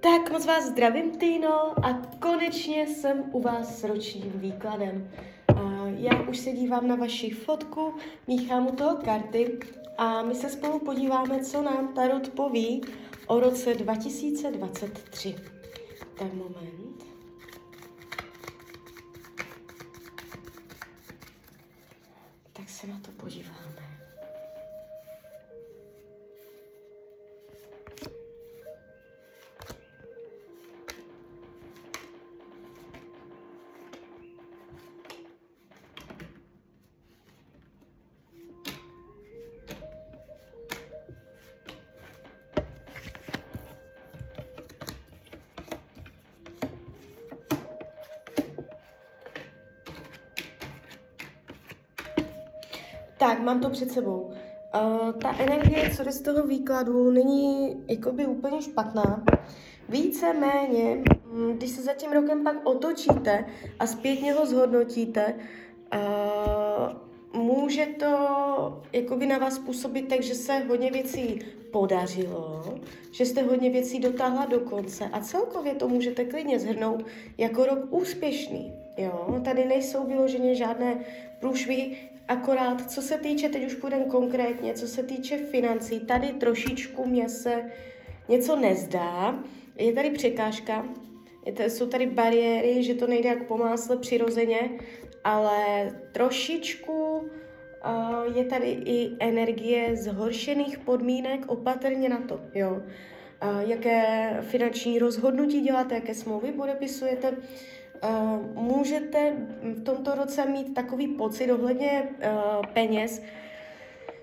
Tak moc vás zdravím, Týno, a konečně jsem u vás s ročním výkladem. Já už se dívám na vaši fotku, míchám u toho karty a my se spolu podíváme, co nám Tarot poví o roce 2023. Tak moment. Tak se na to podíváme. Mám to před sebou. Uh, ta energie, co jde z toho výkladu, není jakoby úplně špatná. Více-méně, mm, když se za tím rokem pak otočíte a zpětně ho zhodnotíte, uh, může to jakoby na vás působit tak, že se hodně věcí podařilo, že jste hodně věcí dotáhla do konce a celkově to můžete klidně zhrnout jako rok úspěšný. Jo? Tady nejsou vyloženě žádné průšvihy, Akorát, co se týče, teď už půjdem konkrétně, co se týče financí, tady trošičku mě se něco nezdá. Je tady překážka, je to, jsou tady bariéry, že to nejde jak po másle přirozeně, ale trošičku uh, je tady i energie zhoršených podmínek, opatrně na to, jo. Uh, jaké finanční rozhodnutí děláte, jaké smlouvy podepisujete, můžete v tomto roce mít takový pocit ohledně uh, peněz,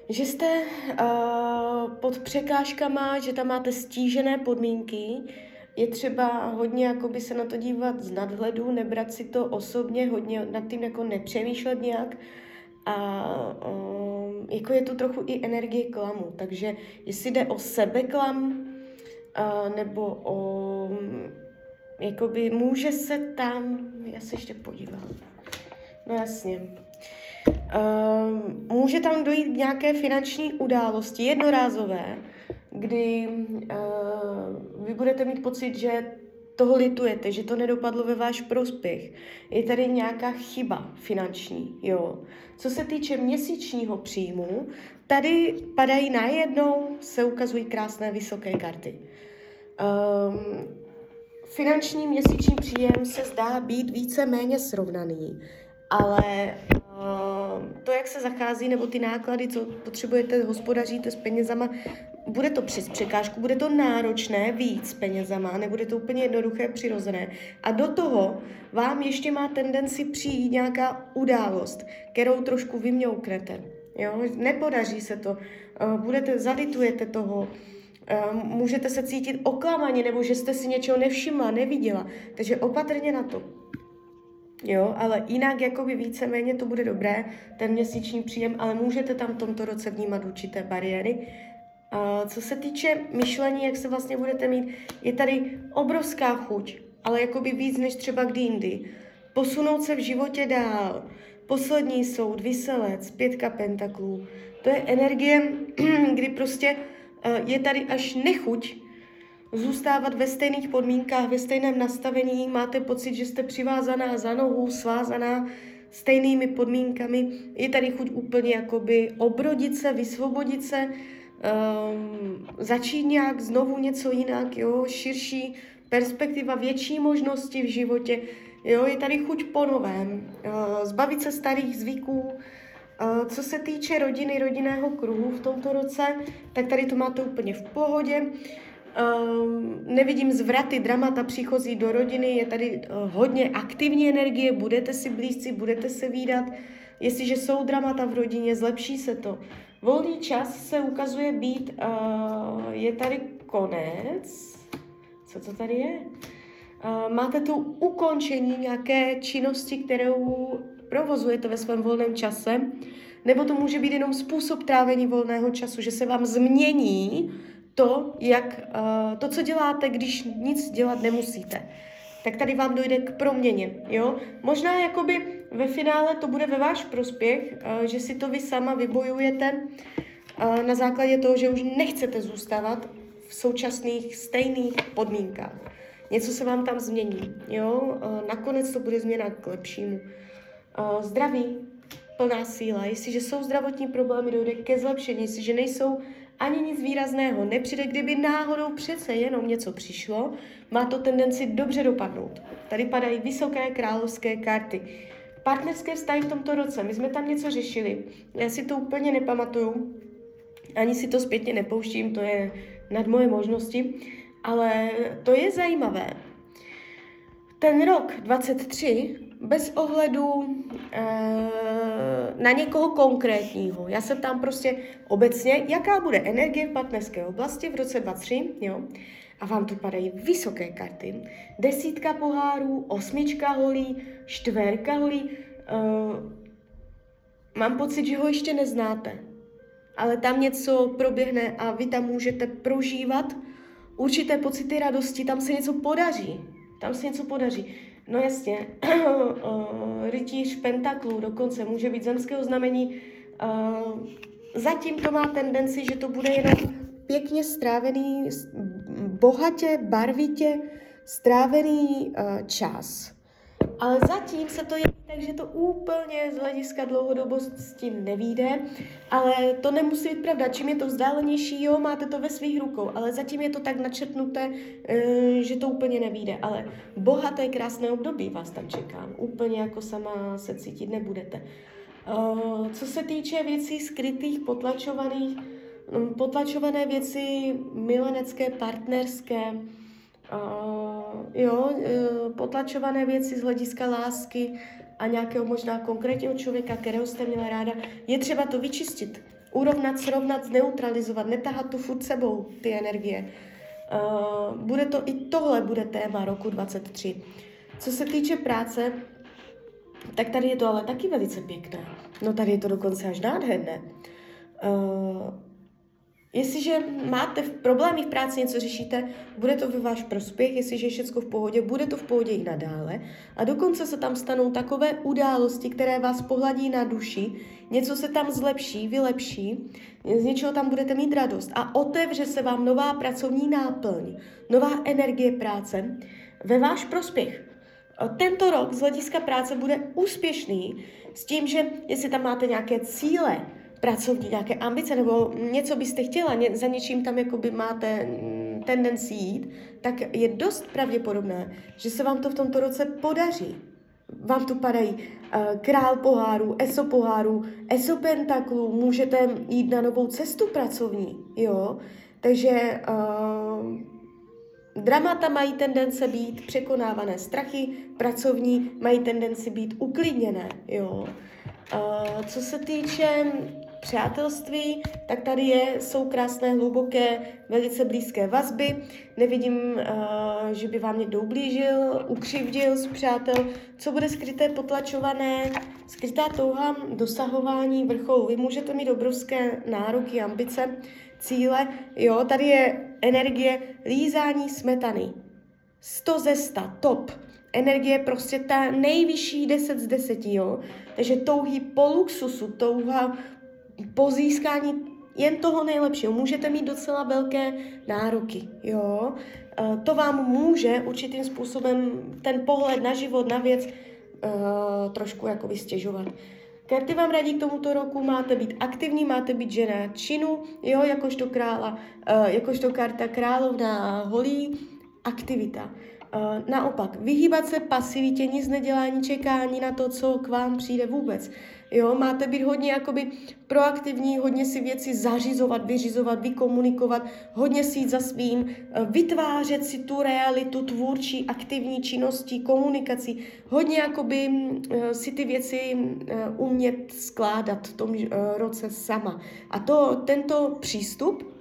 že jste uh, pod překážkama, že tam máte stížené podmínky, je třeba hodně jakoby se na to dívat z nadhledu, nebrat si to osobně, hodně nad tím jako nepřemýšlet nějak. A um, jako je tu trochu i energie klamu, takže jestli jde o sebeklam uh, nebo o jakoby může se tam, já se ještě podívám, no jasně, uh, může tam dojít k nějaké finanční události, jednorázové, kdy uh, vy budete mít pocit, že toho litujete, že to nedopadlo ve váš prospěch. Je tady nějaká chyba finanční, jo. Co se týče měsíčního příjmu, tady padají najednou, se ukazují krásné vysoké karty. Um, finanční měsíční příjem se zdá být více méně srovnaný, ale uh, to, jak se zachází, nebo ty náklady, co potřebujete, hospodaříte s penězama, bude to přes překážku, bude to náročné víc penězama, nebude to úplně jednoduché, přirozené. A do toho vám ještě má tendenci přijít nějaká událost, kterou trošku vymňouknete. Jo? Nepodaří se to, uh, budete, zalitujete toho, Ehm, můžete se cítit oklamaně, nebo že jste si něčeho nevšimla, neviděla. Takže opatrně na to. Jo, ale jinak jakoby víceméně to bude dobré, ten měsíční příjem, ale můžete tam v tomto roce vnímat určité bariéry. Uh, co se týče myšlení, jak se vlastně budete mít, je tady obrovská chuť, ale jakoby víc než třeba kdy jindy. Posunout se v životě dál. Poslední soud, vyselec, pětka pentaklů. To je energie, kdy prostě Eh, je tady až nechuť zůstávat ve stejných podmínkách, ve stejném nastavení, máte pocit, že jste přivázaná za nohu, svázaná stejnými podmínkami, je tady chuť úplně jakoby obrodit se, vysvobodit se, um, začít nějak znovu něco jinak, jo, širší perspektiva, větší možnosti v životě, jo, je tady chuť po novém, uh, zbavit se starých zvyků, co se týče rodiny, rodinného kruhu v tomto roce, tak tady to máte úplně v pohodě. Um, nevidím zvraty, dramata příchozí do rodiny, je tady uh, hodně aktivní energie, budete si blízci, budete se výdat. Jestliže jsou dramata v rodině, zlepší se to. Volný čas se ukazuje být, je tady konec. Co to tady je? Máte tu ukončení nějaké činnosti, kterou provozujete ve svém volném čase, nebo to může být jenom způsob trávení volného času, že se vám změní to, jak, uh, to, co děláte, když nic dělat nemusíte. Tak tady vám dojde k proměně, jo? Možná jakoby ve finále to bude ve váš prospěch, uh, že si to vy sama vybojujete uh, na základě toho, že už nechcete zůstávat v současných stejných podmínkách. Něco se vám tam změní, jo? Nakonec to bude změna k lepšímu. Zdraví, plná síla. Jestliže jsou zdravotní problémy, dojde ke zlepšení. Jestliže nejsou ani nic výrazného, nepřijde, kdyby náhodou přece jenom něco přišlo, má to tendenci dobře dopadnout. Tady padají vysoké královské karty. Partnerské vztahy v tomto roce, my jsme tam něco řešili, já si to úplně nepamatuju, ani si to zpětně nepouštím, to je nad moje možnosti, ale to je zajímavé. Ten rok 23 bez ohledu e, na někoho konkrétního. Já jsem tam prostě obecně, jaká bude energie v partnerské oblasti v roce 23, jo? A vám tu padají vysoké karty. Desítka pohárů, osmička holí, čtverka holí. E, mám pocit, že ho ještě neznáte. Ale tam něco proběhne a vy tam můžete prožívat určité pocity radosti, tam se něco podaří. Tam se něco podaří. No jasně, rytíř pentaklů dokonce může být zemského znamení. Zatím to má tendenci, že to bude jenom pěkně strávený, bohatě, barvitě strávený čas. Ale zatím se to jeví tak, že to úplně z hlediska dlouhodobosti nevíde, ale to nemusí být pravda. Čím je to vzdálenější, jo, máte to ve svých rukou, ale zatím je to tak načrtnuté, eh, že to úplně nevíde. Ale bohaté, krásné období vás tam čeká. Úplně jako sama se cítit nebudete. Eh, co se týče věcí skrytých, potlačovaných, hm, potlačované věci milenecké, partnerské, jo, uh, potlačované věci z hlediska lásky a nějakého možná konkrétního člověka, kterého jste měla ráda, je třeba to vyčistit, urovnat, srovnat, zneutralizovat, netahat tu furt sebou ty energie. Uh, bude to, i tohle bude téma roku 23. Co se týče práce, tak tady je to ale taky velice pěkné. No tady je to dokonce až nádherné. Uh, Jestliže máte v problémy v práci, něco řešíte, bude to ve váš prospěch, jestliže je všechno v pohodě, bude to v pohodě i nadále. A dokonce se tam stanou takové události, které vás pohladí na duši, něco se tam zlepší, vylepší, z něčeho tam budete mít radost a otevře se vám nová pracovní náplň, nová energie práce ve váš prospěch. Tento rok z hlediska práce bude úspěšný s tím, že jestli tam máte nějaké cíle, pracovní nějaké ambice nebo něco byste chtěla, ně, za něčím tam jakoby máte mm, tendenci jít, tak je dost pravděpodobné, že se vám to v tomto roce podaří. Vám tu padají uh, král pohárů, eso pohárů, eso pentaklů, můžete jít na novou cestu pracovní, jo. Takže uh, Dramata mají tendence být překonávané, strachy pracovní mají tendenci být uklidněné, jo. Uh, co se týče přátelství, tak tady je, jsou krásné, hluboké, velice blízké vazby. Nevidím, uh, že by vám někdo ublížil, ukřivdil z přátel. Co bude skryté, potlačované, skrytá touha, dosahování vrcholu. Vy můžete mít obrovské nároky, ambice, cíle. Jo, tady je energie lízání smetany. 100 ze 100, top. Energie prostě ta nejvyšší 10 z 10, jo. Takže touhy po luxusu, touha po získání jen toho nejlepšího. Můžete mít docela velké nároky, jo. E, to vám může určitým způsobem ten pohled na život, na věc uh, trošku jako vystěžovat. Karty vám radí k tomuto roku, máte být aktivní, máte být žena činu, jo, jakožto krála, uh, jakožto karta královna holí, aktivita. Uh, naopak, vyhýbat se pasivitě, nic nedělání, čekání na to, co k vám přijde vůbec. Jo, máte být hodně jakoby proaktivní, hodně si věci zařizovat, vyřizovat, vykomunikovat, hodně si jít za svým, eh, vytvářet si tu realitu tvůrčí, aktivní činnosti, komunikací, hodně jakoby eh, si ty věci eh, umět skládat v tom roce sama. A to, tento přístup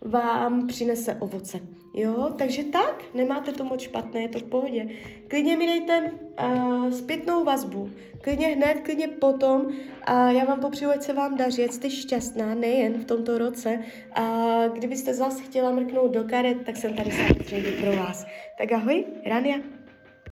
vám přinese ovoce. Jo, takže tak, nemáte to moc špatné, je to v pohodě. Klidně mi dejte uh, zpětnou vazbu, klidně hned, klidně potom a já vám popřeju, ať se vám daří, ať jste šťastná, nejen v tomto roce. A kdybyste zase chtěla mrknout do karet, tak jsem tady samozřejmě pro vás. Tak ahoj, Rania.